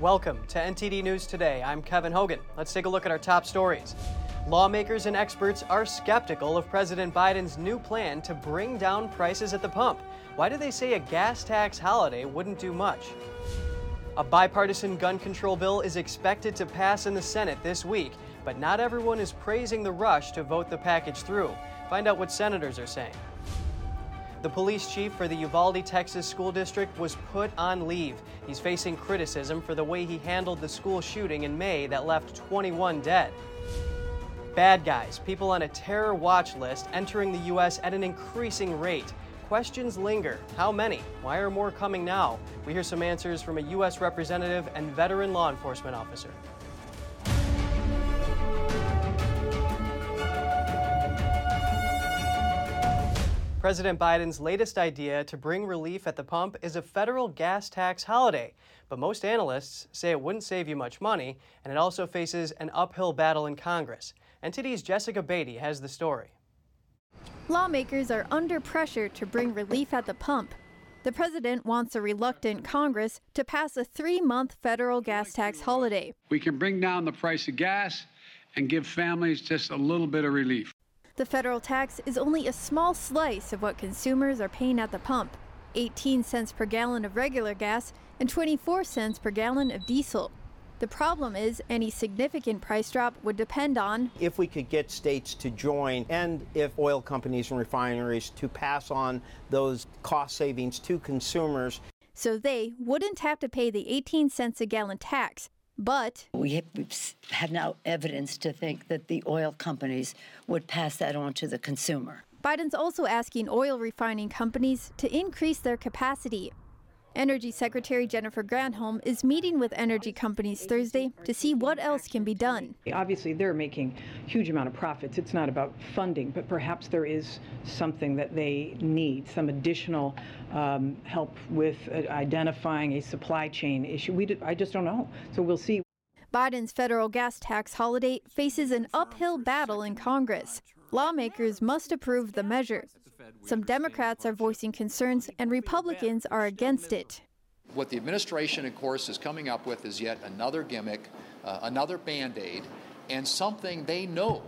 Welcome to NTD News Today. I'm Kevin Hogan. Let's take a look at our top stories. Lawmakers and experts are skeptical of President Biden's new plan to bring down prices at the pump. Why do they say a gas tax holiday wouldn't do much? A bipartisan gun control bill is expected to pass in the Senate this week, but not everyone is praising the rush to vote the package through. Find out what senators are saying. The police chief for the Uvalde, Texas school district was put on leave. He's facing criticism for the way he handled the school shooting in May that left 21 dead. Bad guys, people on a terror watch list entering the U.S. at an increasing rate. Questions linger. How many? Why are more coming now? We hear some answers from a U.S. representative and veteran law enforcement officer. President Biden's latest idea to bring relief at the pump is a federal gas tax holiday. But most analysts say it wouldn't save you much money, and it also faces an uphill battle in Congress. NTD's Jessica Beatty has the story. Lawmakers are under pressure to bring relief at the pump. The president wants a reluctant Congress to pass a three month federal gas tax holiday. We can bring down the price of gas and give families just a little bit of relief. The federal tax is only a small slice of what consumers are paying at the pump 18 cents per gallon of regular gas and 24 cents per gallon of diesel. The problem is any significant price drop would depend on if we could get states to join and if oil companies and refineries to pass on those cost savings to consumers. So they wouldn't have to pay the 18 cents a gallon tax, but we have now evidence to think that the oil companies would pass that on to the consumer. Biden's also asking oil refining companies to increase their capacity. Energy Secretary Jennifer Granholm is meeting with energy companies Thursday to see what else can be done. Obviously, they're making huge amount of profits. It's not about funding, but perhaps there is something that they need, some additional um, help with uh, identifying a supply chain issue. We I just don't know. So we'll see. Biden's federal gas tax holiday faces an uphill battle in Congress. Lawmakers must approve the measure. Some Democrats are voicing concerns, and Republicans are against it. What the administration, of course, is coming up with is yet another gimmick, uh, another band aid, and something they know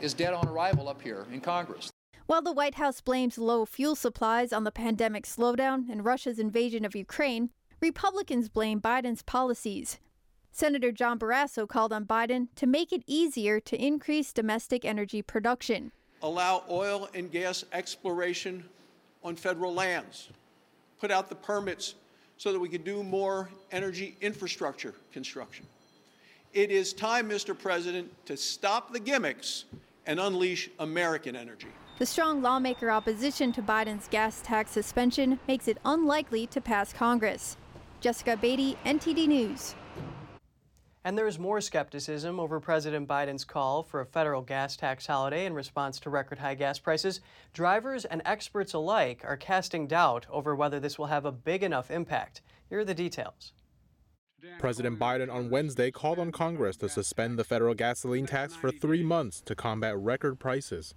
is dead on arrival up here in Congress. While the White House blames low fuel supplies on the pandemic slowdown and Russia's invasion of Ukraine, Republicans blame Biden's policies. Senator John Barrasso called on Biden to make it easier to increase domestic energy production allow oil and gas exploration on federal lands, put out the permits so that we can do more energy infrastructure construction. It is time, Mr. President, to stop the gimmicks and unleash American energy. The strong lawmaker opposition to Biden's gas tax suspension makes it unlikely to pass Congress. Jessica Beatty, NTD News. And there is more skepticism over President Biden's call for a federal gas tax holiday in response to record high gas prices. Drivers and experts alike are casting doubt over whether this will have a big enough impact. Here are the details. President Biden on Wednesday called on Congress to suspend the federal gasoline tax for three months to combat record prices.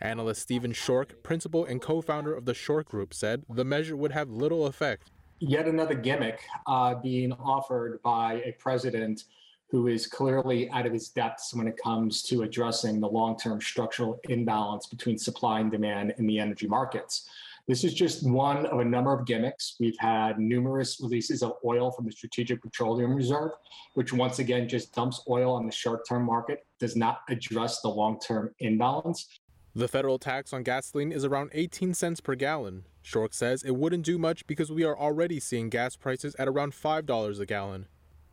Analyst Stephen Schork, principal and co founder of the Schork Group, said the measure would have little effect yet another gimmick uh, being offered by a president who is clearly out of his depths when it comes to addressing the long term structural imbalance between supply and demand in the energy markets. This is just one of a number of gimmicks. We've had numerous releases of oil from the Strategic Petroleum Reserve, which once again just dumps oil on the short term market, does not address the long term imbalance. The federal tax on gasoline is around 18 cents per gallon. Schork says it wouldn't do much because we are already seeing gas prices at around $5 a gallon.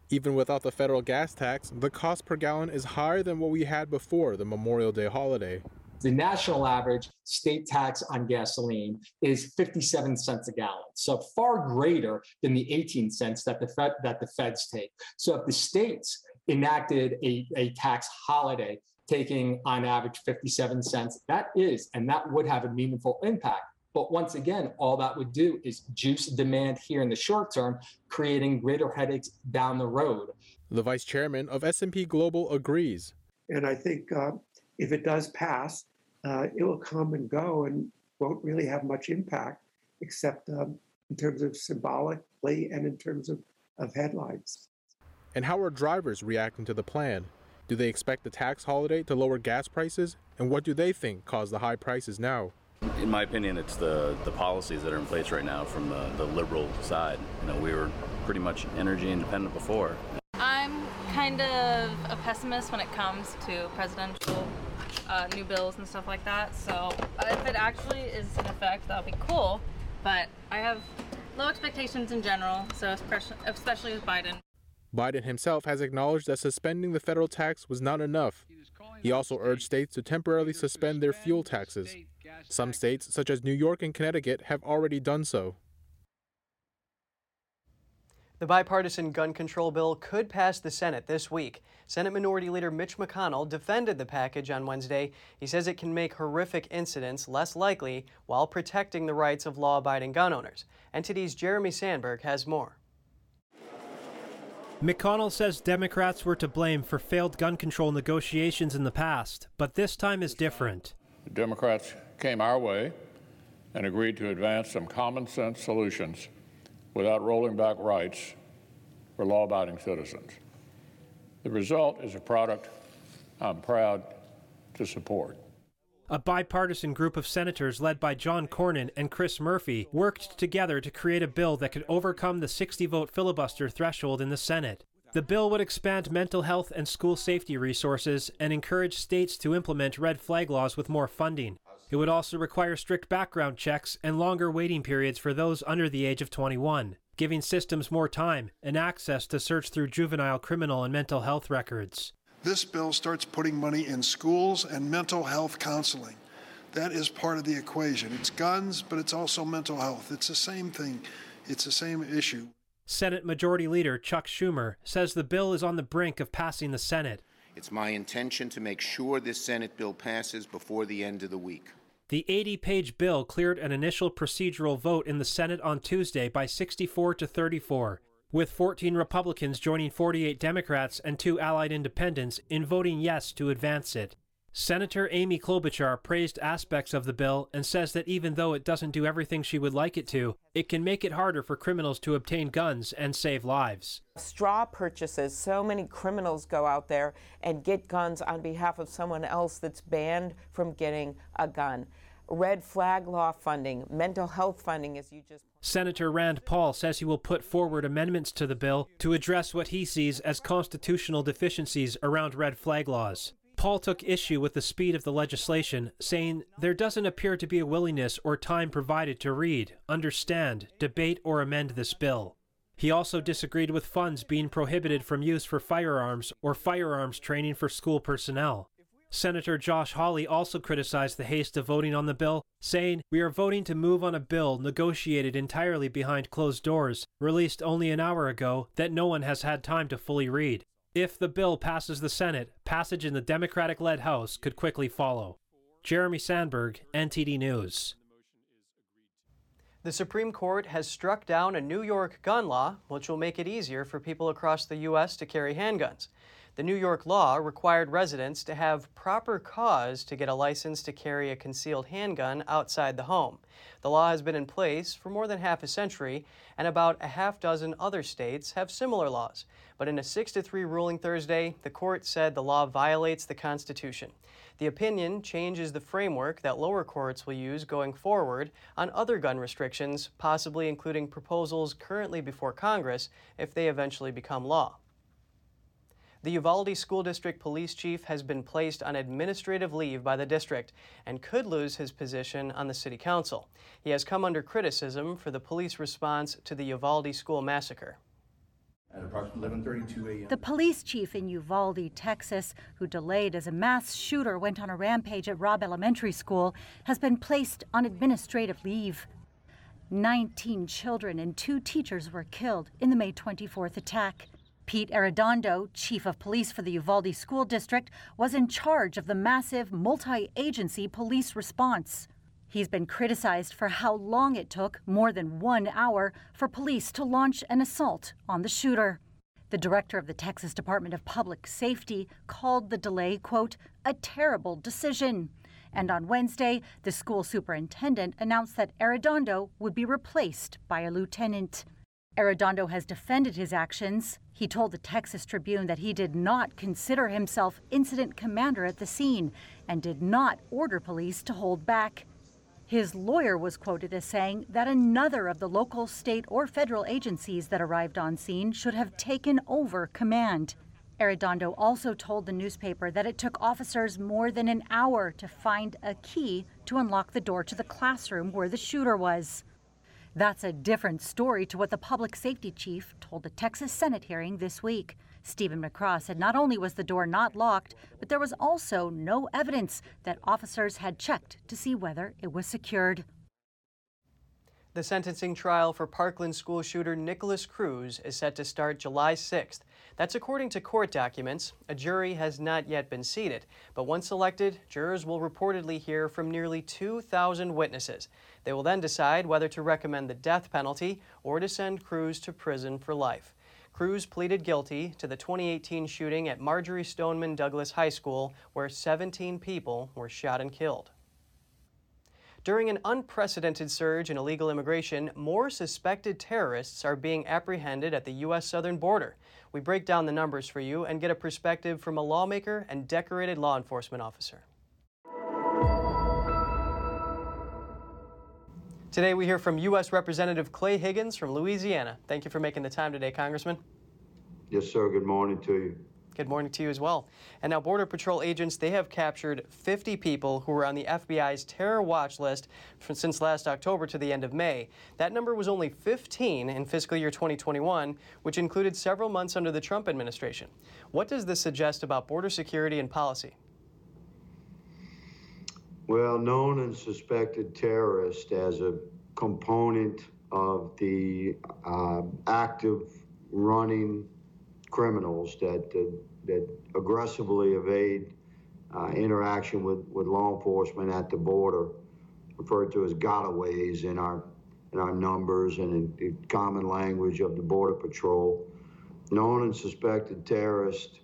Even without the federal gas tax, the cost per gallon is higher than what we had before the Memorial Day holiday. The national average state tax on gasoline is 57 cents a gallon, so far greater than the 18 cents that the Fed, that the feds take. So if the states enacted a, a tax holiday taking on average 57 cents. That is, and that would have a meaningful impact. But once again, all that would do is juice demand here in the short term, creating greater headaches down the road. The vice chairman of S&P Global agrees. And I think uh, if it does pass, uh, it will come and go and won't really have much impact, except um, in terms of symbolically and in terms of, of headlines. And how are drivers reacting to the plan? Do they expect the tax holiday to lower gas prices? And what do they think caused the high prices now? In my opinion, it's the, the policies that are in place right now from the, the liberal side. You know, we were pretty much energy independent before. I'm kind of a pessimist when it comes to presidential uh, new bills and stuff like that. So if it actually is in effect, that'll be cool. But I have low expectations in general, so especially with Biden. Biden himself has acknowledged that suspending the federal tax was not enough. He also urged states to temporarily suspend their fuel taxes. Some states, such as New York and Connecticut, have already done so. The bipartisan gun control bill could pass the Senate this week. Senate Minority Leader Mitch McConnell defended the package on Wednesday. He says it can make horrific incidents less likely while protecting the rights of law abiding gun owners. NTD's Jeremy Sandberg has more. McConnell says Democrats were to blame for failed gun control negotiations in the past, but this time is different. The Democrats came our way and agreed to advance some common sense solutions without rolling back rights for law abiding citizens. The result is a product I'm proud to support. A bipartisan group of senators led by John Cornyn and Chris Murphy worked together to create a bill that could overcome the 60 vote filibuster threshold in the Senate. The bill would expand mental health and school safety resources and encourage states to implement red flag laws with more funding. It would also require strict background checks and longer waiting periods for those under the age of 21, giving systems more time and access to search through juvenile criminal and mental health records. This bill starts putting money in schools and mental health counseling. That is part of the equation. It's guns, but it's also mental health. It's the same thing, it's the same issue. Senate Majority Leader Chuck Schumer says the bill is on the brink of passing the Senate. It's my intention to make sure this Senate bill passes before the end of the week. The 80 page bill cleared an initial procedural vote in the Senate on Tuesday by 64 to 34, with 14 Republicans joining 48 Democrats and two allied independents in voting yes to advance it. Senator Amy Klobuchar praised aspects of the bill and says that even though it doesn't do everything she would like it to, it can make it harder for criminals to obtain guns and save lives. Straw purchases, so many criminals go out there and get guns on behalf of someone else that's banned from getting a gun red flag law funding, mental health funding, as you just. Senator Rand Paul says he will put forward amendments to the bill to address what he sees as constitutional deficiencies around red flag laws. Paul took issue with the speed of the legislation, saying there doesn't appear to be a willingness or time provided to read, understand, debate, or amend this bill. He also disagreed with funds being prohibited from use for firearms or firearms training for school personnel. Senator Josh Hawley also criticized the haste of voting on the bill, saying, We are voting to move on a bill negotiated entirely behind closed doors, released only an hour ago, that no one has had time to fully read. If the bill passes the Senate, passage in the Democratic led House could quickly follow. Jeremy Sandberg, NTD News. The Supreme Court has struck down a New York gun law, which will make it easier for people across the U.S. to carry handguns. The New York law required residents to have proper cause to get a license to carry a concealed handgun outside the home. The law has been in place for more than half a century, and about a half dozen other states have similar laws. But in a 6 to 3 ruling Thursday, the court said the law violates the Constitution. The opinion changes the framework that lower courts will use going forward on other gun restrictions, possibly including proposals currently before Congress if they eventually become law. The Uvalde School District Police Chief has been placed on administrative leave by the district and could lose his position on the City Council. He has come under criticism for the police response to the Uvalde school massacre. At approximately 11:32 a.m. The police chief in Uvalde, Texas, who delayed as a mass shooter went on a rampage at Robb Elementary School, has been placed on administrative leave. 19 children and two teachers were killed in the May 24th attack. Pete Arredondo, chief of police for the Uvalde School District, was in charge of the massive multi agency police response. He's been criticized for how long it took, more than one hour, for police to launch an assault on the shooter. The director of the Texas Department of Public Safety called the delay, quote, a terrible decision. And on Wednesday, the school superintendent announced that Arredondo would be replaced by a lieutenant. Arredondo has defended his actions. He told the Texas Tribune that he did not consider himself incident commander at the scene and did not order police to hold back. His lawyer was quoted as saying that another of the local, state, or federal agencies that arrived on scene should have taken over command. Arredondo also told the newspaper that it took officers more than an hour to find a key to unlock the door to the classroom where the shooter was. That's a different story to what the public safety chief told the Texas Senate hearing this week. Steven McCraw said not only was the door not locked, but there was also no evidence that officers had checked to see whether it was secured. The sentencing trial for Parkland school shooter Nikolas Cruz is set to start July 6th. That's according to court documents. A jury has not yet been seated, but once selected, jurors will reportedly hear from nearly 2,000 witnesses. They will then decide whether to recommend the death penalty or to send Cruz to prison for life. Cruz pleaded guilty to the 2018 shooting at Marjory Stoneman Douglas High School, where 17 people were shot and killed. During an unprecedented surge in illegal immigration, more suspected terrorists are being apprehended at the U.S. southern border. We break down the numbers for you and get a perspective from a lawmaker and decorated law enforcement officer. Today, we hear from U.S. Representative Clay Higgins from Louisiana. Thank you for making the time today, Congressman. Yes, sir. Good morning to you. Good morning to you as well. And now, Border Patrol agents, they have captured 50 people who were on the FBI's terror watch list from, since last October to the end of May. That number was only 15 in fiscal year 2021, which included several months under the Trump administration. What does this suggest about border security and policy? Well, known and suspected terrorist as a component of the uh, active running criminals that, that, that aggressively evade uh, interaction with, with law enforcement at the border, referred to as gotaways in our in our numbers and in the common language of the Border Patrol. Known and suspected terrorists,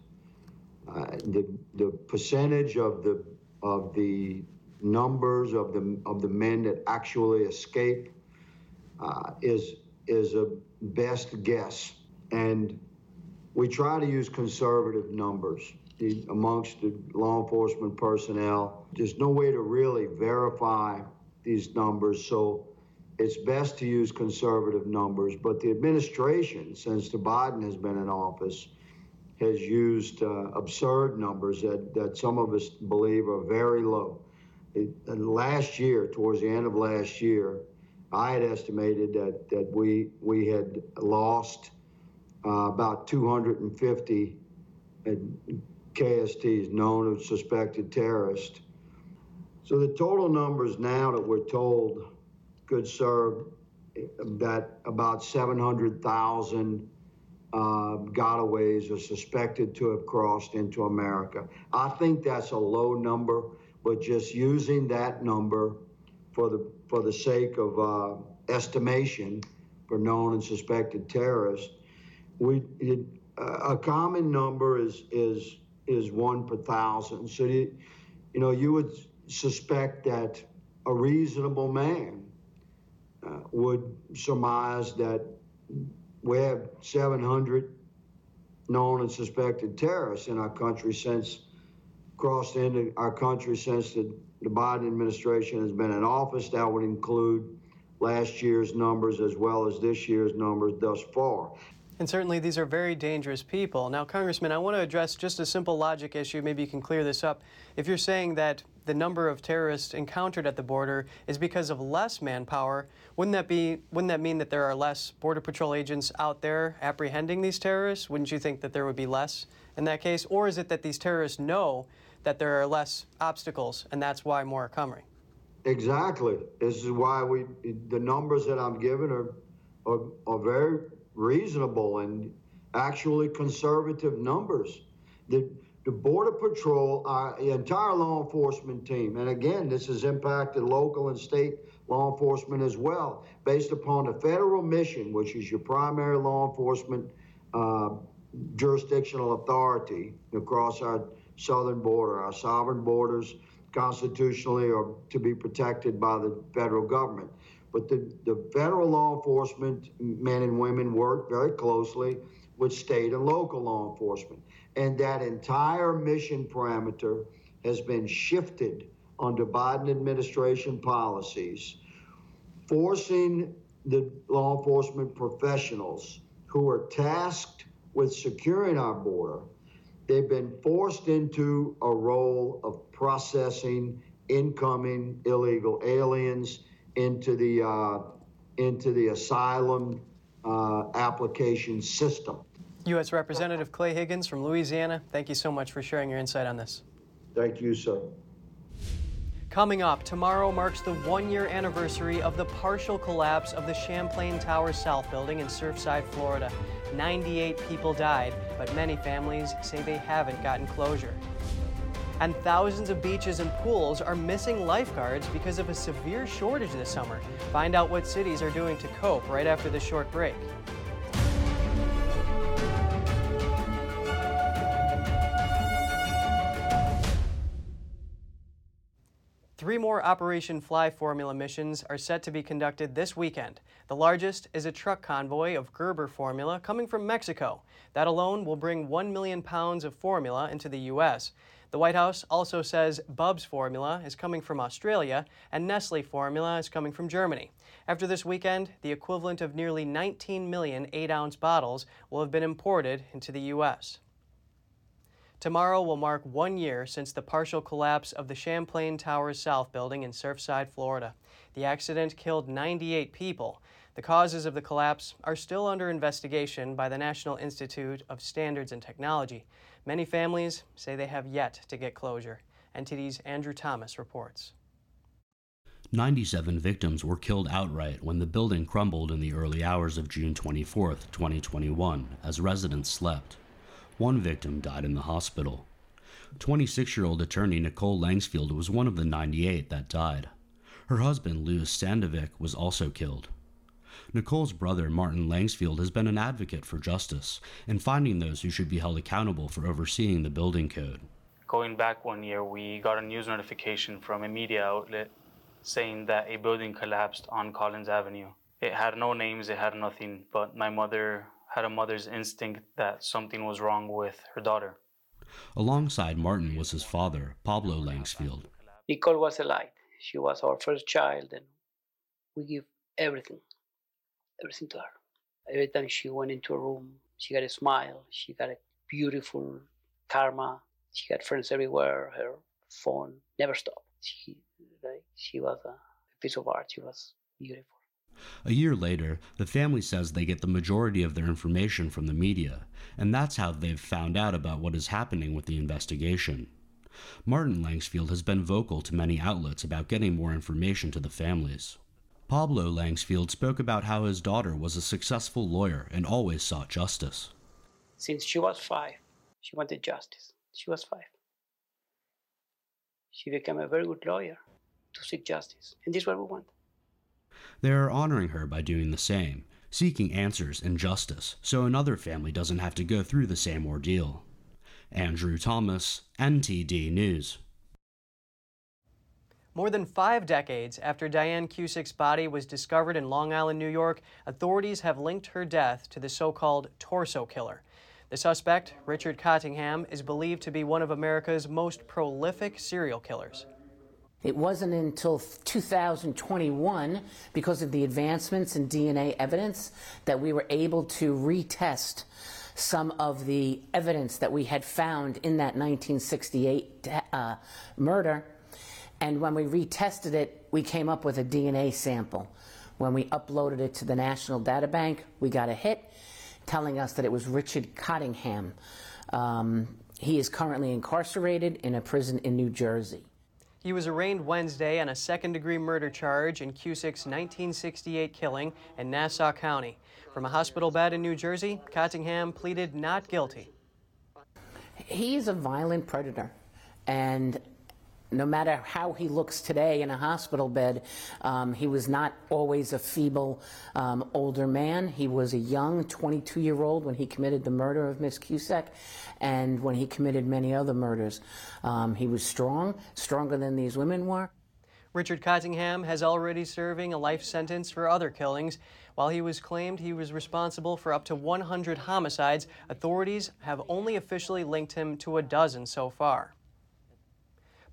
uh, the the percentage of the of the numbers of the of the men that actually escape uh, is is a best guess, and we try to use conservative numbers amongst the law enforcement personnel. There's no way to really verify these numbers, so it's best to use conservative numbers. But the administration, since the Biden has been in office, has used uh, absurd numbers that, that some of us believe are very low. It, last year, towards the end of last year, I had estimated that, that we, we had lost uh, about 250 KSTs known as suspected terrorists. So the total numbers now that we're told could serve that about 700,000 uh, gotaways are suspected to have crossed into America. I think that's a low number, but just using that number for the for the sake of uh, estimation for known and suspected terrorists we it, uh, a common number is is is one per thousand. So you, you know you would suspect that a reasonable man uh, would surmise that we have 700 known and suspected terrorists in our country since crossed into our country since the, the Biden administration has been in office. That would include last year's numbers as well as this year's numbers thus far. And certainly these are very dangerous people. Now, Congressman, I want to address just a simple logic issue. Maybe you can clear this up. If you're saying that the number of terrorists encountered at the border is because of less manpower, wouldn't that be wouldn't that mean that there are less border patrol agents out there apprehending these terrorists? Wouldn't you think that there would be less in that case? Or is it that these terrorists know that there are less obstacles and that's why more are coming? Exactly. This is why we the numbers that I'm giving are are, are very reasonable and actually conservative numbers. The, the Border Patrol, uh, the entire law enforcement team, and again, this has impacted local and state law enforcement as well, based upon the federal mission, which is your primary law enforcement uh, jurisdictional authority across our southern border, our sovereign borders constitutionally are to be protected by the federal government. But the, the federal law enforcement men and women work very closely with state and local law enforcement. And that entire mission parameter has been shifted under Biden administration policies, forcing the law enforcement professionals who are tasked with securing our border, they've been forced into a role of processing incoming illegal aliens into the uh, into the asylum uh, application system. U.S. Representative Clay Higgins from Louisiana, thank you so much for sharing your insight on this. Thank you, sir. Coming up, tomorrow marks the one year anniversary of the partial collapse of the Champlain Towers South building in Surfside, Florida. 98 people died, but many families say they haven't gotten closure. And thousands of beaches and pools are missing lifeguards because of a severe shortage this summer. Find out what cities are doing to cope right after this short break. Three more Operation Fly Formula missions are set to be conducted this weekend. The largest is a truck convoy of Gerber formula coming from Mexico. That alone will bring 1 million pounds of formula into the U.S. The White House also says Bub's formula is coming from Australia and Nestle formula is coming from Germany. After this weekend, the equivalent of nearly 19 million 8 ounce bottles will have been imported into the U.S. Tomorrow will mark one year since the partial collapse of the Champlain Towers South building in Surfside, Florida. The accident killed 98 people. The causes of the collapse are still under investigation by the National Institute of Standards and Technology. Many families say they have yet to get closure. NTD's Andrew Thomas reports. 97 victims were killed outright when the building crumbled in the early hours of June 24, 2021, as residents slept. One victim died in the hospital. 26 year old attorney Nicole Langesfeld was one of the 98 that died. Her husband, Luis Sadovnic, was also killed. Nicole's brother, Martin Langesfeld, has been an advocate for justice and finding those who should be held accountable for overseeing the building code. Going back one year, we got a news notification from a media outlet saying that a building collapsed on Collins Avenue. It had no names, it had nothing, but my mother had a mother's instinct that something was wrong with her daughter. Alongside Martin was his father, Pablo Langesfeld. Nicole was a light. She was our first child, and we give everything, everything to her. Every time she went into a room, she got a smile. She got a beautiful karma. She got friends everywhere. Her phone never stopped. She, like, she was a piece of art. She was beautiful. A year later, the family says they get the majority of their information from the media, and that's how they've found out about what is happening with the investigation. Martin Langesfeld has been vocal to many outlets about getting more information to the families. Pablo Langesfeld spoke about how his daughter was a successful lawyer and always sought justice. Since she was five, she wanted justice. She was five. She became a very good lawyer to seek justice, and this is what we want. They are honoring her by doing the same, seeking answers and justice so another family doesn't have to go through the same ordeal. Andrew Thomas, NTD News. More than five decades after Diane Cusick's body was discovered in Long Island, New York, authorities have linked her death to the so called torso killer. The suspect, Richard Cottingham, is believed to be one of America's most prolific serial killers. It wasn't until 2021, because of the advancements in DNA evidence, that we were able to retest some of the evidence that we had found in that 1968 uh, murder. And when we retested it, we came up with a DNA sample. When we uploaded it to the National Data Bank, we got a hit telling us that it was Richard Cottingham. Um, he is currently incarcerated in a prison in New Jersey. He was arraigned Wednesday on a second degree murder charge in Cusick's 1968 killing in Nassau County. From a hospital bed in New Jersey, Cottingham pleaded not guilty. He is a violent predator, and no matter how he looks today in a hospital bed, um, he was not always a feeble um, older man. He was a young 22 year old when he committed the murder of Miss Cusick and when he committed many other murders. Um, he was strong, stronger than these women were. Richard Cottingham has already serving a life sentence for other killings. While he was claimed he was responsible for up to 100 homicides, authorities have only officially linked him to a dozen so far.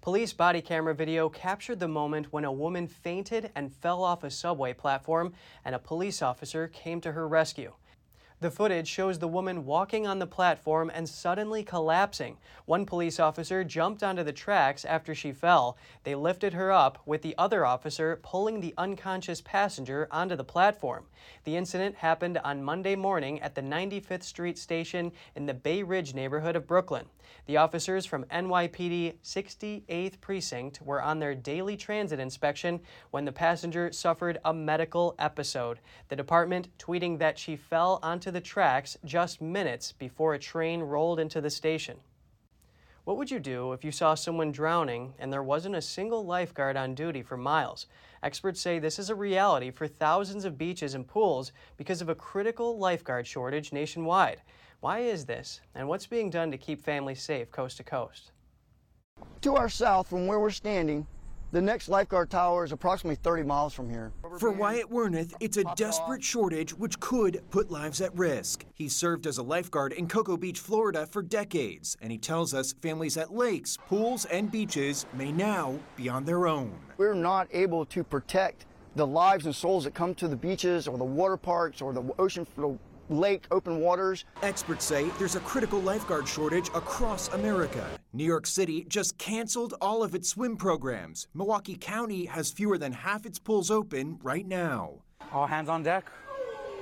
Police body camera video captured the moment when a woman fainted and fell off a subway platform, and a police officer came to her rescue. The footage shows the woman walking on the platform and suddenly collapsing. One police officer jumped onto the tracks after she fell. They lifted her up, with the other officer pulling the unconscious passenger onto the platform. The incident happened on Monday morning at the 95th Street station in the Bay Ridge neighborhood of Brooklyn. The officers from NYPD 68th Precinct were on their daily transit inspection when the passenger suffered a medical episode. The department tweeting that she fell onto the tracks just minutes before a train rolled into the station. What would you do if you saw someone drowning and there wasn't a single lifeguard on duty for miles? Experts say this is a reality for thousands of beaches and pools because of a critical lifeguard shortage nationwide. Why is this, and what's being done to keep families safe coast to coast? To our south, from where we're standing, the next lifeguard tower is approximately 30 miles from here. For Wyatt Werneth, it's a desperate shortage which could put lives at risk. He served as a lifeguard in Cocoa Beach, Florida for decades, and he tells us families at lakes, pools, and beaches may now be on their own. We're not able to protect the lives and souls that come to the beaches or the water parks or the ocean lake open waters. Experts say there's a critical lifeguard shortage across America. New York City just canceled all of its swim programs. Milwaukee County has fewer than half its pools open right now. All hands on deck.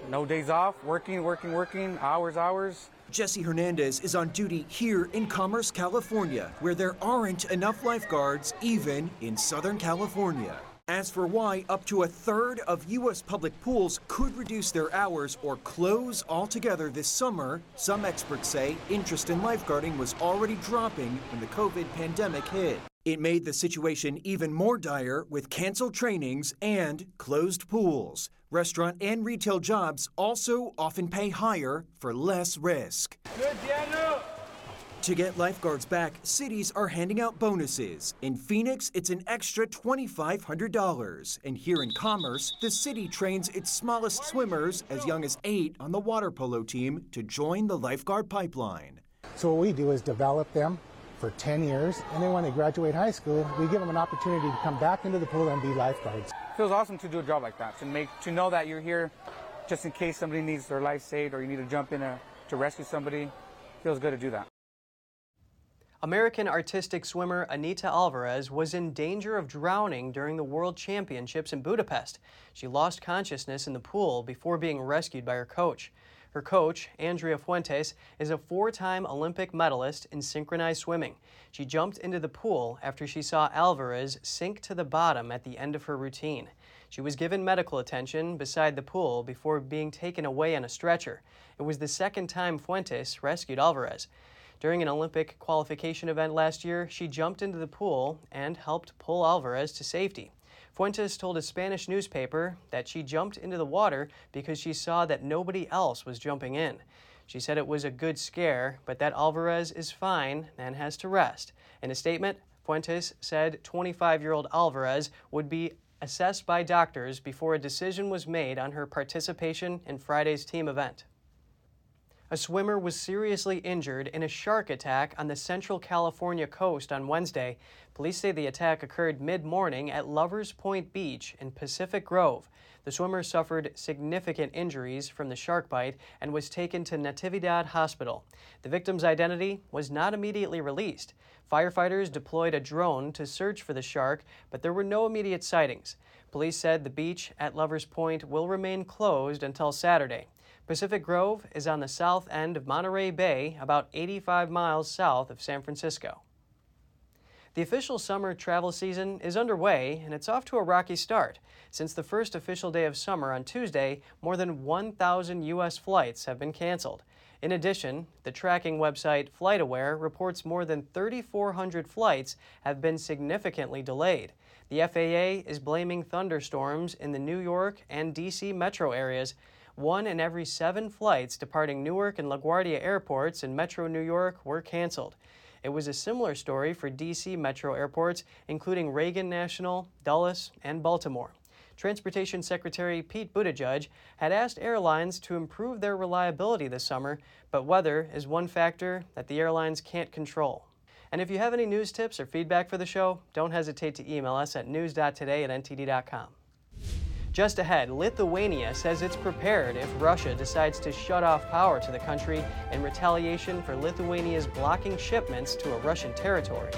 No days off, working, working, working, hours, hours. Jesse Hernandez is on duty here in Commerce, California, where there aren't enough lifeguards even in Southern California. As for why up to a third of U.S. public pools could reduce their hours or close altogether this summer, some experts say interest in lifeguarding was already dropping when the COVID pandemic hit. It made the situation even more dire with canceled trainings and closed pools. Restaurant and retail jobs also often pay higher for less risk. Good, to get lifeguards back, cities are handing out bonuses. In Phoenix, it's an extra $2,500. And here in Commerce, the city trains its smallest swimmers, as young as eight, on the water polo team to join the lifeguard pipeline. So, what we do is develop them for 10 years, and then when they graduate high school, we give them an opportunity to come back into the pool and be lifeguards. It feels awesome to do a job like that, to make to know that you're here just in case somebody needs their life saved or you need to jump in a, to rescue somebody. It feels good to do that. American artistic swimmer Anita Alvarez was in danger of drowning during the World Championships in Budapest. She lost consciousness in the pool before being rescued by her coach. Her coach, Andrea Fuentes, is a four time Olympic medalist in synchronized swimming. She jumped into the pool after she saw Alvarez sink to the bottom at the end of her routine. She was given medical attention beside the pool before being taken away on a stretcher. It was the second time Fuentes rescued Alvarez. During an Olympic qualification event last year, she jumped into the pool and helped pull Alvarez to safety. Fuentes told a Spanish newspaper that she jumped into the water because she saw that nobody else was jumping in. She said it was a good scare, but that Alvarez is fine and has to rest. In a statement, Fuentes said 25 year old Alvarez would be assessed by doctors before a decision was made on her participation in Friday's team event. A swimmer was seriously injured in a shark attack on the central California coast on Wednesday. Police say the attack occurred mid morning at Lovers Point Beach in Pacific Grove. The swimmer suffered significant injuries from the shark bite and was taken to Natividad Hospital. The victim's identity was not immediately released. Firefighters deployed a drone to search for the shark, but there were no immediate sightings. Police said the beach at Lovers Point will remain closed until Saturday. Pacific Grove is on the south end of Monterey Bay, about 85 miles south of San Francisco. The official summer travel season is underway and it's off to a rocky start. Since the first official day of summer on Tuesday, more than 1,000 U.S. flights have been canceled. In addition, the tracking website FlightAware reports more than 3,400 flights have been significantly delayed. The FAA is blaming thunderstorms in the New York and D.C. metro areas. One in every seven flights departing Newark and LaGuardia airports in metro New York were canceled. It was a similar story for D.C. metro airports, including Reagan National, Dulles, and Baltimore. Transportation Secretary Pete Buttigieg had asked airlines to improve their reliability this summer, but weather is one factor that the airlines can't control. And if you have any news tips or feedback for the show, don't hesitate to email us at news.today at ntd.com. Just ahead, Lithuania says it's prepared if Russia decides to shut off power to the country in retaliation for Lithuania's blocking shipments to a Russian territory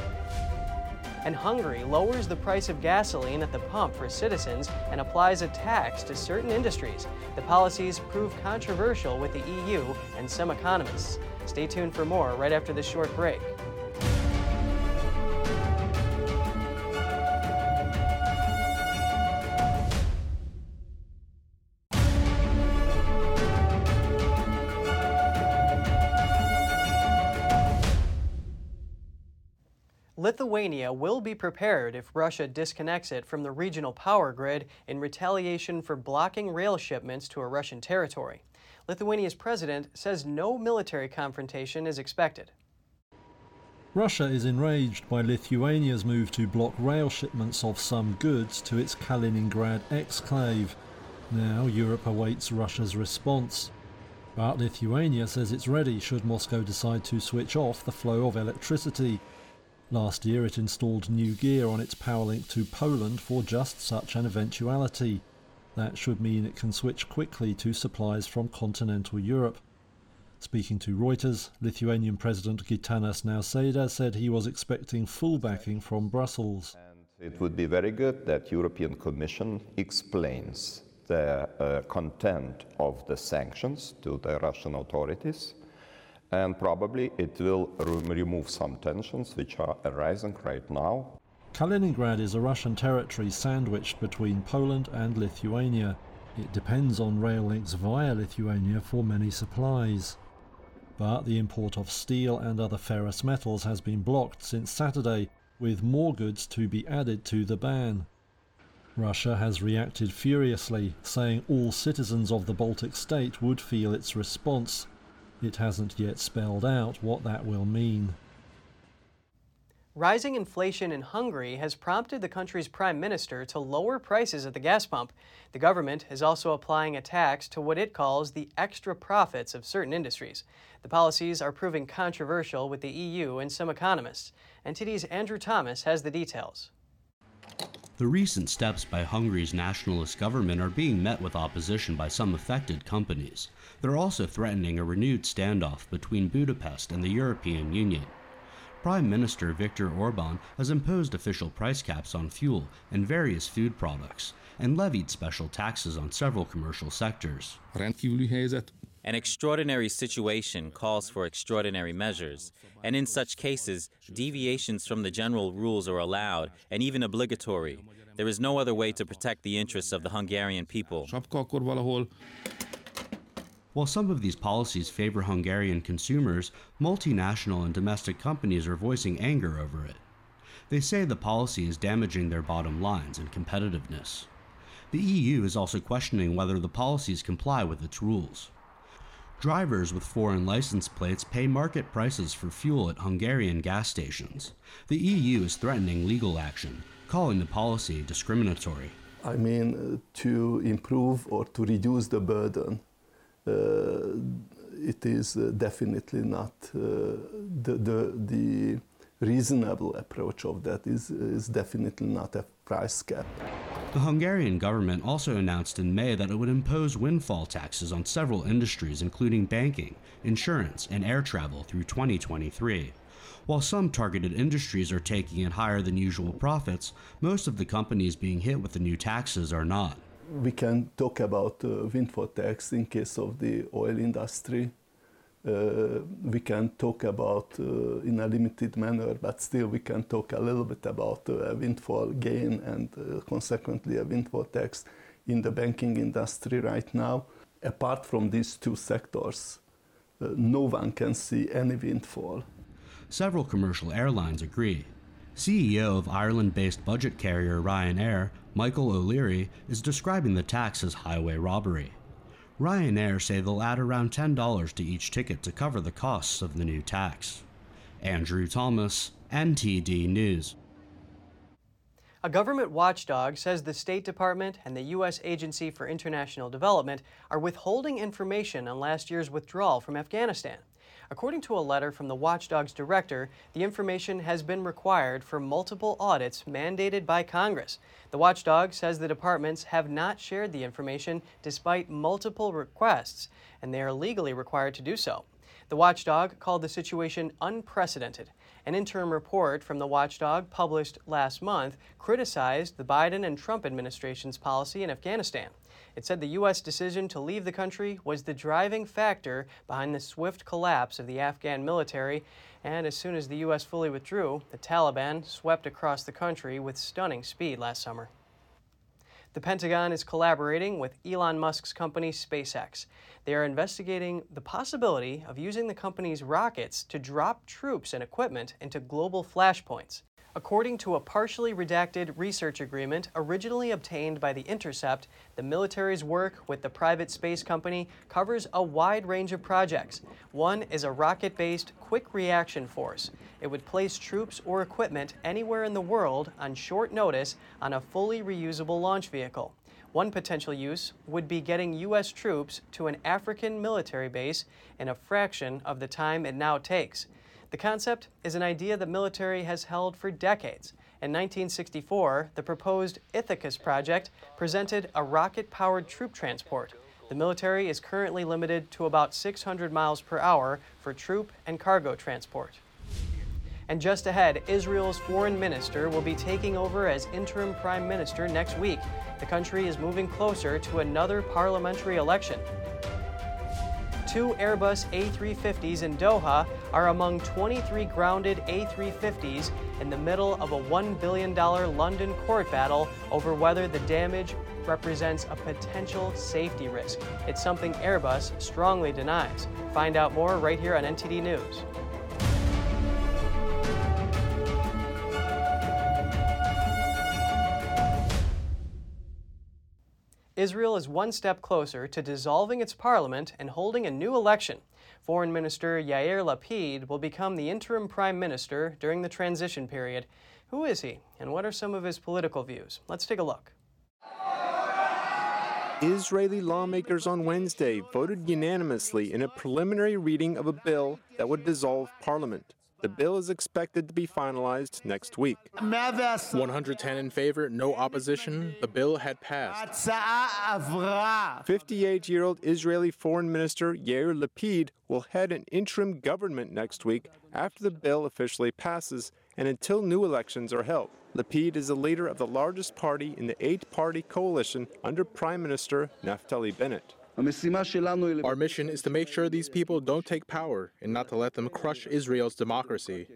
and Hungary lowers the price of gasoline at the pump for citizens and applies a tax to certain industries. The policies prove controversial with the EU and some economists. Stay tuned for more right after this short break. Lithuania will be prepared if Russia disconnects it from the regional power grid in retaliation for blocking rail shipments to a Russian territory. Lithuania's president says no military confrontation is expected. Russia is enraged by Lithuania's move to block rail shipments of some goods to its Kaliningrad exclave. Now Europe awaits Russia's response. But Lithuania says it's ready should Moscow decide to switch off the flow of electricity. Last year it installed new gear on its power link to Poland for just such an eventuality. That should mean it can switch quickly to supplies from continental Europe. Speaking to Reuters, Lithuanian President Gitanas Nausėda said he was expecting full backing from Brussels. It would be very good that European Commission explains the uh, content of the sanctions to the Russian authorities and probably it will remove some tensions which are arising right now. Kaliningrad is a Russian territory sandwiched between Poland and Lithuania. It depends on rail links via Lithuania for many supplies. But the import of steel and other ferrous metals has been blocked since Saturday, with more goods to be added to the ban. Russia has reacted furiously, saying all citizens of the Baltic state would feel its response it hasn't yet spelled out what that will mean. Rising inflation in Hungary has prompted the country's prime minister to lower prices at the gas pump. The government is also applying a tax to what it calls the extra profits of certain industries. The policies are proving controversial with the EU and some economists. NTD's Andrew Thomas has the details. The recent steps by Hungary's nationalist government are being met with opposition by some affected companies. They're also threatening a renewed standoff between Budapest and the European Union. Prime Minister Viktor Orban has imposed official price caps on fuel and various food products and levied special taxes on several commercial sectors. An extraordinary situation calls for extraordinary measures, and in such cases, deviations from the general rules are allowed and even obligatory. There is no other way to protect the interests of the Hungarian people. While some of these policies favor Hungarian consumers, multinational and domestic companies are voicing anger over it. They say the policy is damaging their bottom lines and competitiveness. The EU is also questioning whether the policies comply with its rules. Drivers with foreign license plates pay market prices for fuel at Hungarian gas stations. The EU is threatening legal action, calling the policy discriminatory. I mean, to improve or to reduce the burden it is uh, definitely not uh, the, the, the reasonable approach of that is, is definitely not a price cap. The Hungarian government also announced in May that it would impose windfall taxes on several industries, including banking, insurance, and air travel through 2023. While some targeted industries are taking in higher than usual profits, most of the companies being hit with the new taxes are not we can talk about uh, windfall tax in case of the oil industry. Uh, we can talk about uh, in a limited manner, but still we can talk a little bit about uh, a windfall gain and uh, consequently a windfall tax in the banking industry right now. Apart from these two sectors, uh, no one can see any windfall. Several commercial airlines agree. CEO of Ireland based budget carrier Ryanair, Michael O'Leary, is describing the tax as highway robbery. Ryanair say they'll add around $10 to each ticket to cover the costs of the new tax. Andrew Thomas, NTD News. A government watchdog says the State Department and the U.S. Agency for International Development are withholding information on last year's withdrawal from Afghanistan. According to a letter from the watchdog's director, the information has been required for multiple audits mandated by Congress. The watchdog says the departments have not shared the information despite multiple requests, and they are legally required to do so. The watchdog called the situation unprecedented. An interim report from the watchdog published last month criticized the Biden and Trump administration's policy in Afghanistan. It said the U.S. decision to leave the country was the driving factor behind the swift collapse of the Afghan military, and as soon as the U.S. fully withdrew, the Taliban swept across the country with stunning speed last summer. The Pentagon is collaborating with Elon Musk's company SpaceX. They are investigating the possibility of using the company's rockets to drop troops and equipment into global flashpoints. According to a partially redacted research agreement originally obtained by The Intercept, the military's work with the private space company covers a wide range of projects. One is a rocket based quick reaction force. It would place troops or equipment anywhere in the world on short notice on a fully reusable launch vehicle. One potential use would be getting U.S. troops to an African military base in a fraction of the time it now takes. The concept is an idea the military has held for decades. In 1964, the proposed Ithacus project presented a rocket powered troop transport. The military is currently limited to about 600 miles per hour for troop and cargo transport. And just ahead, Israel's foreign minister will be taking over as interim prime minister next week. The country is moving closer to another parliamentary election. Two Airbus A350s in Doha are among 23 grounded A350s in the middle of a $1 billion London court battle over whether the damage represents a potential safety risk. It's something Airbus strongly denies. Find out more right here on NTD News. Israel is one step closer to dissolving its parliament and holding a new election. Foreign Minister Yair Lapid will become the interim prime minister during the transition period. Who is he, and what are some of his political views? Let's take a look. Israeli lawmakers on Wednesday voted unanimously in a preliminary reading of a bill that would dissolve parliament. The bill is expected to be finalized next week. 110 in favor, no opposition. The bill had passed. 58 year old Israeli Foreign Minister Yair Lapid will head an interim government next week after the bill officially passes and until new elections are held. Lapid is the leader of the largest party in the eight party coalition under Prime Minister Naftali Bennett. Our mission is to make sure these people don't take power and not to let them crush Israel's democracy.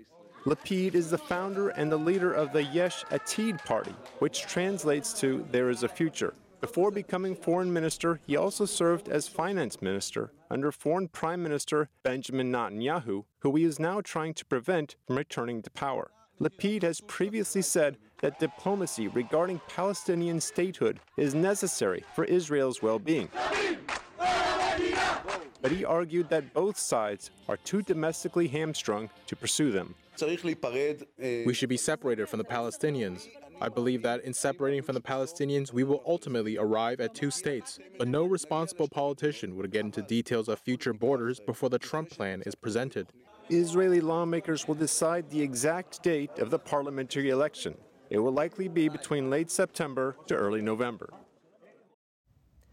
Lapid is the founder and the leader of the Yesh Atid party, which translates to There is a Future. Before becoming foreign minister, he also served as finance minister under foreign prime minister Benjamin Netanyahu, who he is now trying to prevent from returning to power. Lapid has previously said that diplomacy regarding Palestinian statehood is necessary for Israel's well being. But he argued that both sides are too domestically hamstrung to pursue them. We should be separated from the Palestinians. I believe that in separating from the Palestinians, we will ultimately arrive at two states. But no responsible politician would get into details of future borders before the Trump plan is presented. Israeli lawmakers will decide the exact date of the parliamentary election. It will likely be between late September to early November.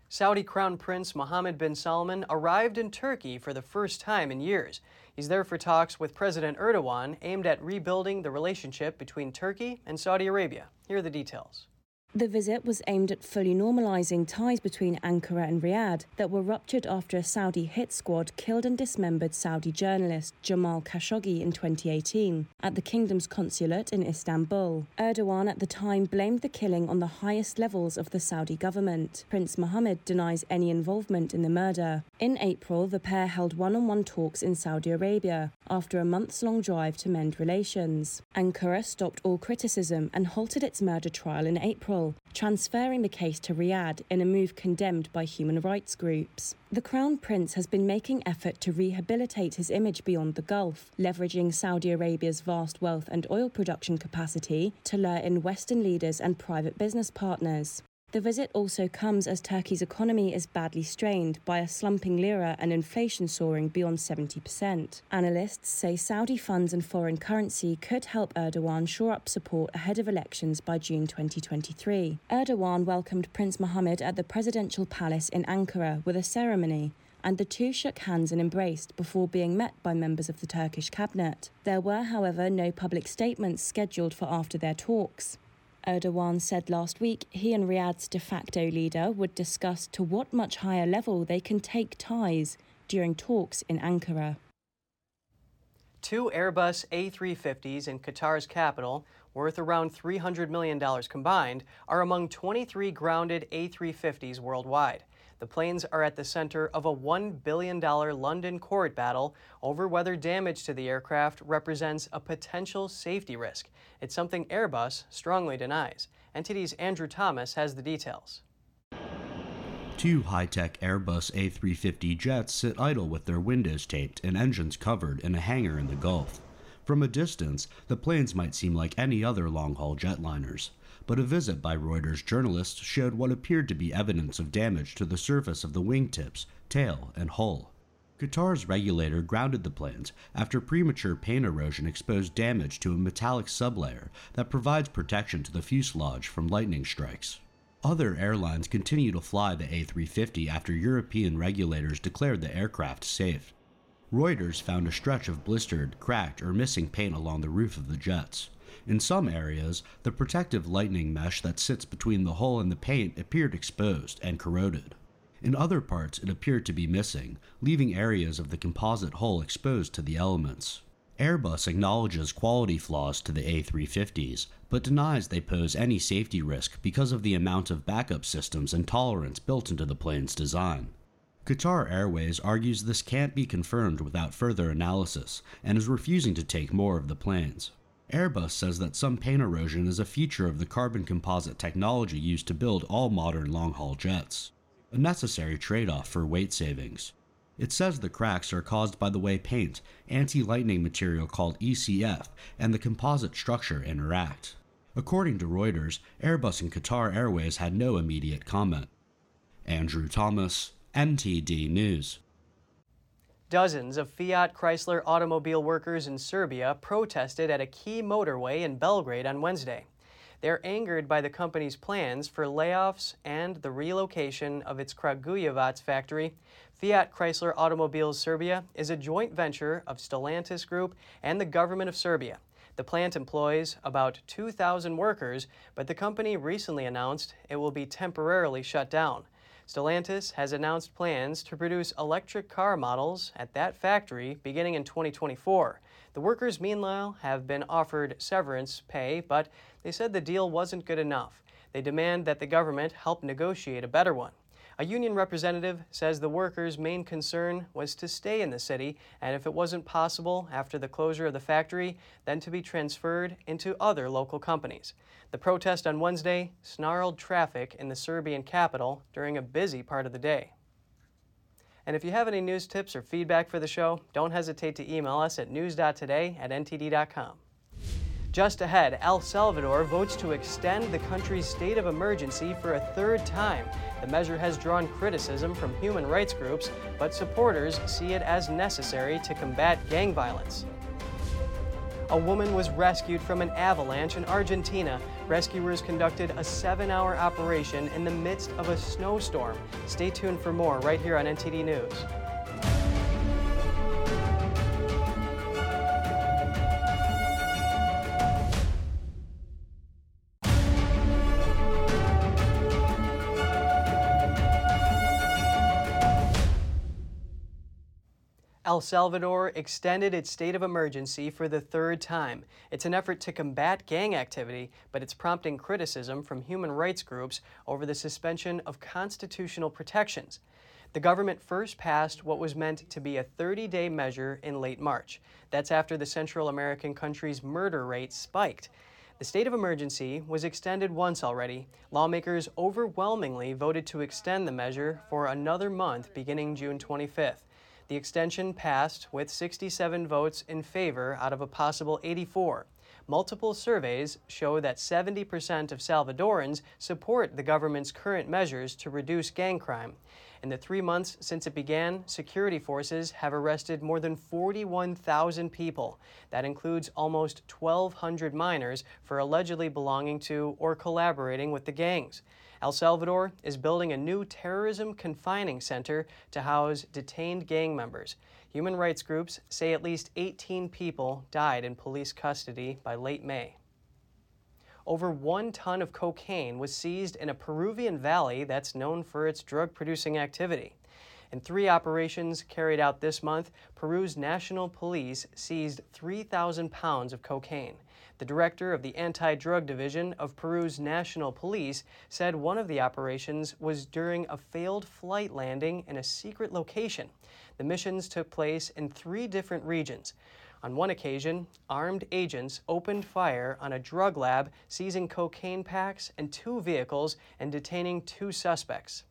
Saudi Crown Prince Mohammed bin Salman arrived in Turkey for the first time in years. He's there for talks with President Erdogan aimed at rebuilding the relationship between Turkey and Saudi Arabia. Here are the details. The visit was aimed at fully normalising ties between Ankara and Riyadh that were ruptured after a Saudi hit squad killed and dismembered Saudi journalist Jamal Khashoggi in 2018 at the kingdom's consulate in Istanbul. Erdogan at the time blamed the killing on the highest levels of the Saudi government. Prince Mohammed denies any involvement in the murder. In April, the pair held one on one talks in Saudi Arabia after a months long drive to mend relations. Ankara stopped all criticism and halted its murder trial in April transferring the case to Riyadh in a move condemned by human rights groups. The Crown Prince has been making effort to rehabilitate his image beyond the Gulf, leveraging Saudi Arabia's vast wealth and oil production capacity to lure in Western leaders and private business partners. The visit also comes as Turkey's economy is badly strained by a slumping lira and inflation soaring beyond 70%. Analysts say Saudi funds and foreign currency could help Erdogan shore up support ahead of elections by June 2023. Erdogan welcomed Prince Mohammed at the presidential palace in Ankara with a ceremony and the two shook hands and embraced before being met by members of the Turkish cabinet. There were, however, no public statements scheduled for after their talks. Erdogan said last week he and Riyadh's de facto leader would discuss to what much higher level they can take ties during talks in Ankara. Two Airbus A350s in Qatar's capital, worth around $300 million combined, are among 23 grounded A350s worldwide. The planes are at the center of a $1 billion London court battle over whether damage to the aircraft represents a potential safety risk. It's something Airbus strongly denies. NTD's Andrew Thomas has the details. Two high tech Airbus A350 jets sit idle with their windows taped and engines covered in a hangar in the Gulf. From a distance, the planes might seem like any other long haul jetliners but a visit by Reuters journalists showed what appeared to be evidence of damage to the surface of the wingtips, tail, and hull. Qatar's regulator grounded the planes after premature paint erosion exposed damage to a metallic sublayer that provides protection to the fuselage from lightning strikes. Other airlines continue to fly the A350 after European regulators declared the aircraft safe. Reuters found a stretch of blistered, cracked, or missing paint along the roof of the jets. In some areas, the protective lightning mesh that sits between the hull and the paint appeared exposed and corroded. In other parts, it appeared to be missing, leaving areas of the composite hull exposed to the elements. Airbus acknowledges quality flaws to the A350s, but denies they pose any safety risk because of the amount of backup systems and tolerance built into the plane's design. Qatar Airways argues this can't be confirmed without further analysis and is refusing to take more of the planes. Airbus says that some paint erosion is a feature of the carbon composite technology used to build all modern long haul jets, a necessary trade off for weight savings. It says the cracks are caused by the way paint, anti lightning material called ECF, and the composite structure interact. According to Reuters, Airbus and Qatar Airways had no immediate comment. Andrew Thomas, NTD News. Dozens of Fiat Chrysler automobile workers in Serbia protested at a key motorway in Belgrade on Wednesday. They're angered by the company's plans for layoffs and the relocation of its Kragujevac factory. Fiat Chrysler Automobiles Serbia is a joint venture of Stellantis Group and the government of Serbia. The plant employs about 2,000 workers, but the company recently announced it will be temporarily shut down. Stellantis has announced plans to produce electric car models at that factory beginning in 2024. The workers, meanwhile, have been offered severance pay, but they said the deal wasn't good enough. They demand that the government help negotiate a better one. A union representative says the workers' main concern was to stay in the city, and if it wasn't possible after the closure of the factory, then to be transferred into other local companies. The protest on Wednesday snarled traffic in the Serbian capital during a busy part of the day. And if you have any news tips or feedback for the show, don't hesitate to email us at news.today at ntd.com. Just ahead, El Salvador votes to extend the country's state of emergency for a third time. The measure has drawn criticism from human rights groups, but supporters see it as necessary to combat gang violence. A woman was rescued from an avalanche in Argentina. Rescuers conducted a seven hour operation in the midst of a snowstorm. Stay tuned for more right here on NTD News. El Salvador extended its state of emergency for the third time. It's an effort to combat gang activity, but it's prompting criticism from human rights groups over the suspension of constitutional protections. The government first passed what was meant to be a 30 day measure in late March. That's after the Central American country's murder rate spiked. The state of emergency was extended once already. Lawmakers overwhelmingly voted to extend the measure for another month beginning June 25th. The extension passed with 67 votes in favor out of a possible 84. Multiple surveys show that 70% of Salvadorans support the government's current measures to reduce gang crime. In the three months since it began, security forces have arrested more than 41,000 people. That includes almost 1,200 minors for allegedly belonging to or collaborating with the gangs. El Salvador is building a new terrorism confining center to house detained gang members. Human rights groups say at least 18 people died in police custody by late May. Over one ton of cocaine was seized in a Peruvian valley that's known for its drug producing activity. In three operations carried out this month, Peru's national police seized 3,000 pounds of cocaine. The director of the Anti Drug Division of Peru's National Police said one of the operations was during a failed flight landing in a secret location. The missions took place in three different regions. On one occasion, armed agents opened fire on a drug lab, seizing cocaine packs and two vehicles and detaining two suspects.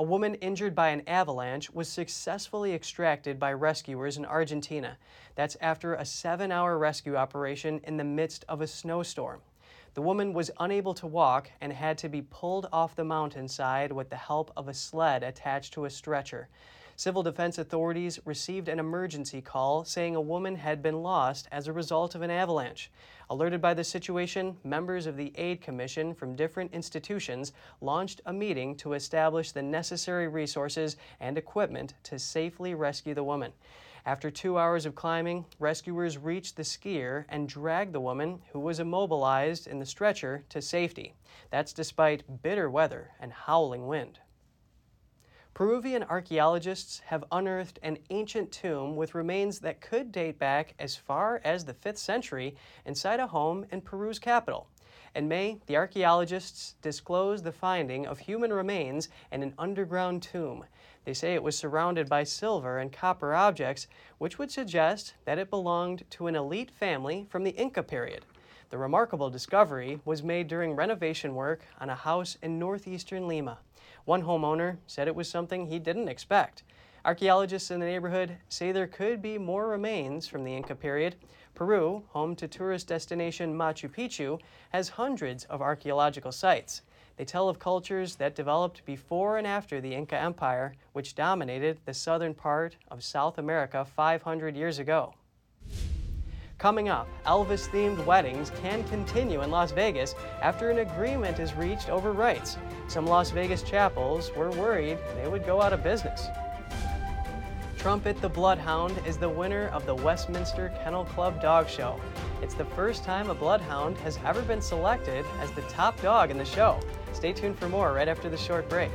A woman injured by an avalanche was successfully extracted by rescuers in Argentina. That's after a seven hour rescue operation in the midst of a snowstorm. The woman was unable to walk and had to be pulled off the mountainside with the help of a sled attached to a stretcher. Civil defense authorities received an emergency call saying a woman had been lost as a result of an avalanche. Alerted by the situation, members of the Aid Commission from different institutions launched a meeting to establish the necessary resources and equipment to safely rescue the woman. After two hours of climbing, rescuers reached the skier and dragged the woman, who was immobilized in the stretcher, to safety. That's despite bitter weather and howling wind. Peruvian archaeologists have unearthed an ancient tomb with remains that could date back as far as the 5th century inside a home in Peru's capital. In May, the archaeologists disclosed the finding of human remains in an underground tomb. They say it was surrounded by silver and copper objects, which would suggest that it belonged to an elite family from the Inca period. The remarkable discovery was made during renovation work on a house in northeastern Lima. One homeowner said it was something he didn't expect. Archaeologists in the neighborhood say there could be more remains from the Inca period. Peru, home to tourist destination Machu Picchu, has hundreds of archaeological sites. They tell of cultures that developed before and after the Inca Empire, which dominated the southern part of South America 500 years ago. Coming up, Elvis themed weddings can continue in Las Vegas after an agreement is reached over rights. Some Las Vegas chapels were worried they would go out of business. Trumpet the Bloodhound is the winner of the Westminster Kennel Club Dog Show. It's the first time a bloodhound has ever been selected as the top dog in the show. Stay tuned for more right after the short break.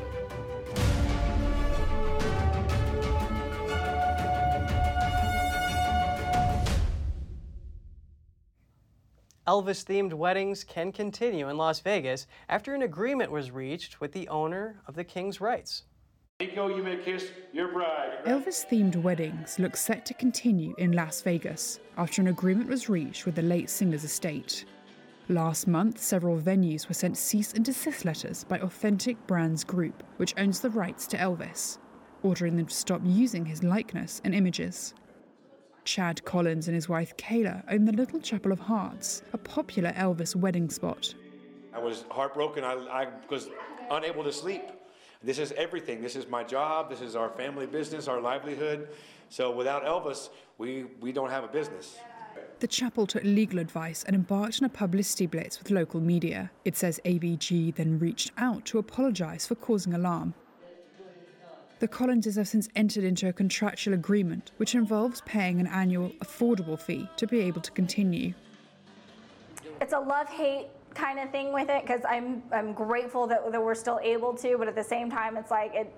Elvis themed weddings can continue in Las Vegas after an agreement was reached with the owner of the King's rights. Nico, you may kiss your bride. Elvis themed weddings look set to continue in Las Vegas after an agreement was reached with the late singer's estate. Last month, several venues were sent cease and desist letters by Authentic Brands Group, which owns the rights to Elvis, ordering them to stop using his likeness and images. Chad Collins and his wife Kayla own the Little Chapel of Hearts, a popular Elvis wedding spot. I was heartbroken. I, I was unable to sleep. This is everything. This is my job. This is our family business, our livelihood. So without Elvis, we, we don't have a business. The chapel took legal advice and embarked on a publicity blitz with local media. It says ABG then reached out to apologise for causing alarm. The Collinses have since entered into a contractual agreement which involves paying an annual affordable fee to be able to continue. It's a love hate kind of thing with it because I'm I'm grateful that, that we're still able to, but at the same time, it's like it.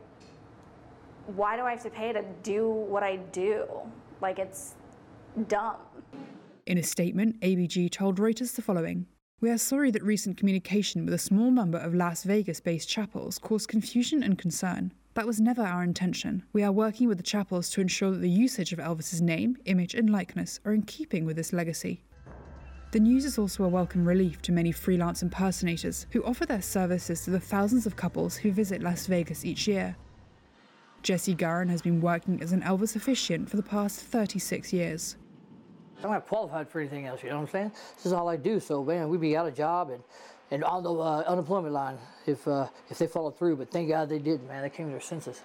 why do I have to pay to do what I do? Like, it's dumb. In a statement, ABG told Reuters the following We are sorry that recent communication with a small number of Las Vegas based chapels caused confusion and concern. That was never our intention. We are working with the chapels to ensure that the usage of Elvis's name, image, and likeness are in keeping with this legacy. The news is also a welcome relief to many freelance impersonators who offer their services to the thousands of couples who visit Las Vegas each year. Jesse Garon has been working as an Elvis officiant for the past 36 years. I'm not qualified for anything else, you know what I'm saying? This is all I do, so man, we'd be out of job and, and on the uh, unemployment line if, uh, if they followed through, but thank God they did, man. They came to their senses.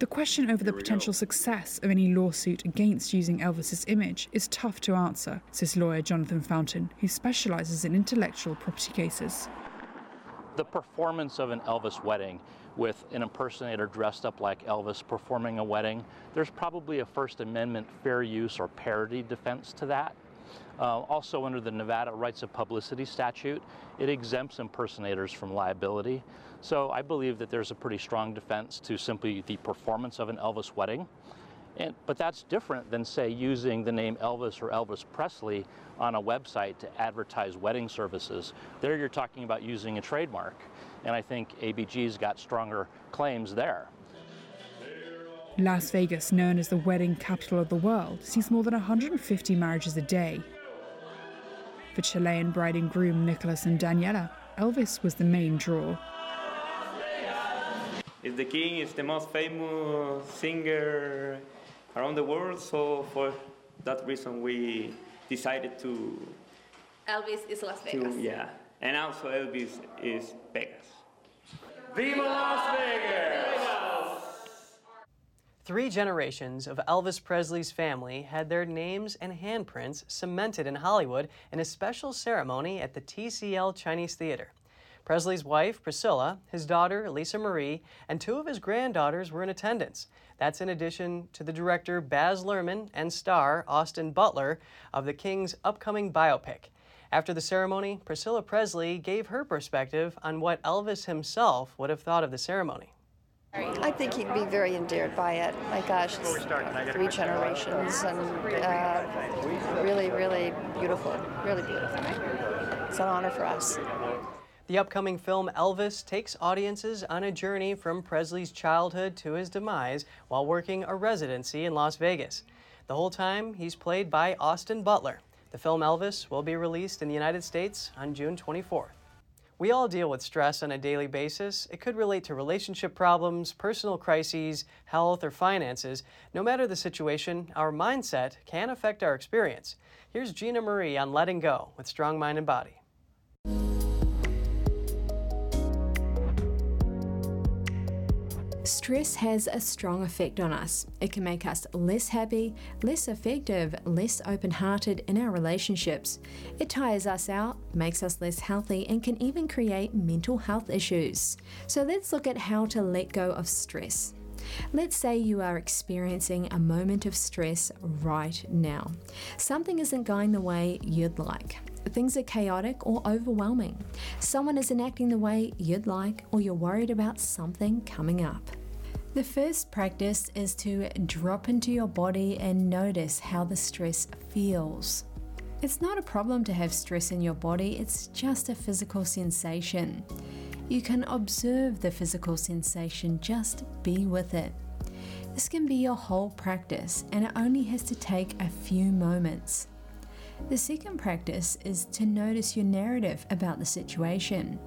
The question over the potential success of any lawsuit against using Elvis's image is tough to answer, says lawyer Jonathan Fountain, who specializes in intellectual property cases. The performance of an Elvis wedding with an impersonator dressed up like Elvis performing a wedding, there's probably a First Amendment fair use or parody defense to that. Uh, also, under the Nevada Rights of Publicity statute, it exempts impersonators from liability. So I believe that there's a pretty strong defense to simply the performance of an Elvis wedding. And, but that's different than, say, using the name Elvis or Elvis Presley on a website to advertise wedding services. There you're talking about using a trademark. And I think ABG's got stronger claims there. Las Vegas, known as the wedding capital of the world, sees more than 150 marriages a day. For Chilean bride and groom Nicholas and Daniela, Elvis was the main draw. Is the king is the most famous singer around the world, so for that reason we decided to. Elvis is Las Vegas. To, yeah, and also Elvis is Vegas. Viva Las Vegas! Three generations of Elvis Presley's family had their names and handprints cemented in Hollywood in a special ceremony at the TCL Chinese Theater. Presley's wife, Priscilla, his daughter, Lisa Marie, and two of his granddaughters were in attendance. That's in addition to the director Baz Luhrmann and star Austin Butler of the King's upcoming biopic. After the ceremony, Priscilla Presley gave her perspective on what Elvis himself would have thought of the ceremony. I think he'd be very endeared by it. My gosh, it's three generations and uh, really, really beautiful. Really beautiful. It's an honor for us. The upcoming film Elvis takes audiences on a journey from Presley's childhood to his demise while working a residency in Las Vegas. The whole time, he's played by Austin Butler. The film Elvis will be released in the United States on June 24th. We all deal with stress on a daily basis. It could relate to relationship problems, personal crises, health, or finances. No matter the situation, our mindset can affect our experience. Here's Gina Marie on Letting Go with Strong Mind and Body. Stress has a strong effect on us. It can make us less happy, less effective, less open hearted in our relationships. It tires us out, makes us less healthy, and can even create mental health issues. So let's look at how to let go of stress. Let's say you are experiencing a moment of stress right now. Something isn't going the way you'd like. Things are chaotic or overwhelming. Someone isn't acting the way you'd like, or you're worried about something coming up. The first practice is to drop into your body and notice how the stress feels. It's not a problem to have stress in your body, it's just a physical sensation. You can observe the physical sensation, just be with it. This can be your whole practice, and it only has to take a few moments. The second practice is to notice your narrative about the situation.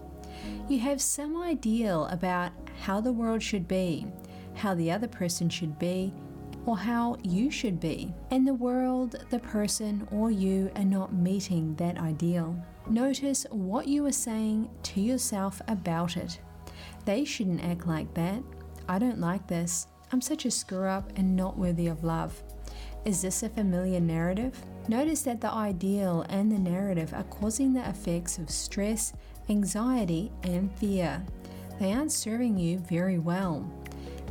You have some ideal about how the world should be, how the other person should be, or how you should be, and the world, the person, or you are not meeting that ideal. Notice what you are saying to yourself about it. They shouldn't act like that. I don't like this. I'm such a screw up and not worthy of love. Is this a familiar narrative? Notice that the ideal and the narrative are causing the effects of stress, anxiety, and fear. They aren't serving you very well.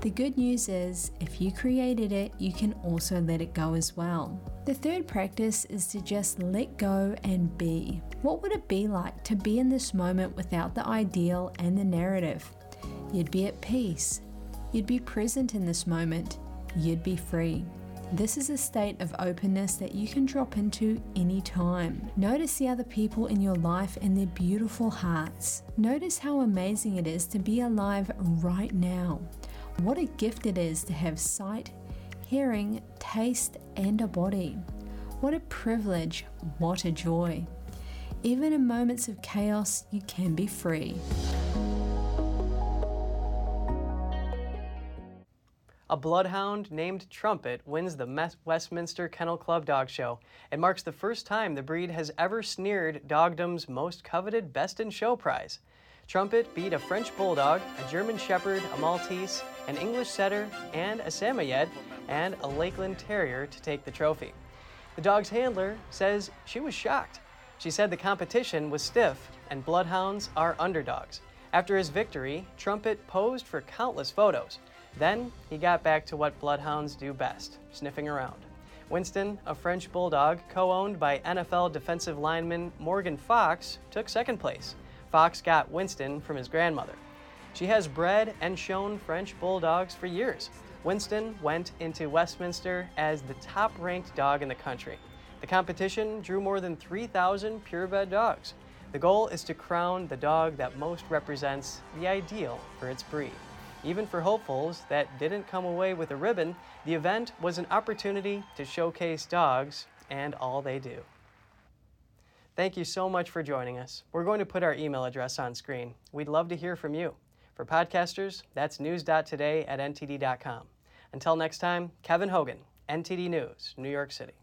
The good news is, if you created it, you can also let it go as well. The third practice is to just let go and be. What would it be like to be in this moment without the ideal and the narrative? You'd be at peace. You'd be present in this moment. You'd be free. This is a state of openness that you can drop into anytime. Notice the other people in your life and their beautiful hearts. Notice how amazing it is to be alive right now. What a gift it is to have sight, hearing, taste, and a body. What a privilege, what a joy. Even in moments of chaos, you can be free. A bloodhound named Trumpet wins the Westminster Kennel Club Dog Show. It marks the first time the breed has ever sneered Dogdom's most coveted Best in Show prize. Trumpet beat a French Bulldog, a German Shepherd, a Maltese, an English Setter, and a Samoyed, and a Lakeland Terrier to take the trophy. The dog's handler says she was shocked. She said the competition was stiff and bloodhounds are underdogs. After his victory, Trumpet posed for countless photos. Then he got back to what bloodhounds do best sniffing around. Winston, a French bulldog co owned by NFL defensive lineman Morgan Fox, took second place. Fox got Winston from his grandmother. She has bred and shown French bulldogs for years. Winston went into Westminster as the top ranked dog in the country. The competition drew more than 3,000 purebred dogs. The goal is to crown the dog that most represents the ideal for its breed. Even for hopefuls that didn't come away with a ribbon, the event was an opportunity to showcase dogs and all they do. Thank you so much for joining us. We're going to put our email address on screen. We'd love to hear from you. For podcasters, that's news.today at ntd.com. Until next time, Kevin Hogan, NTD News, New York City.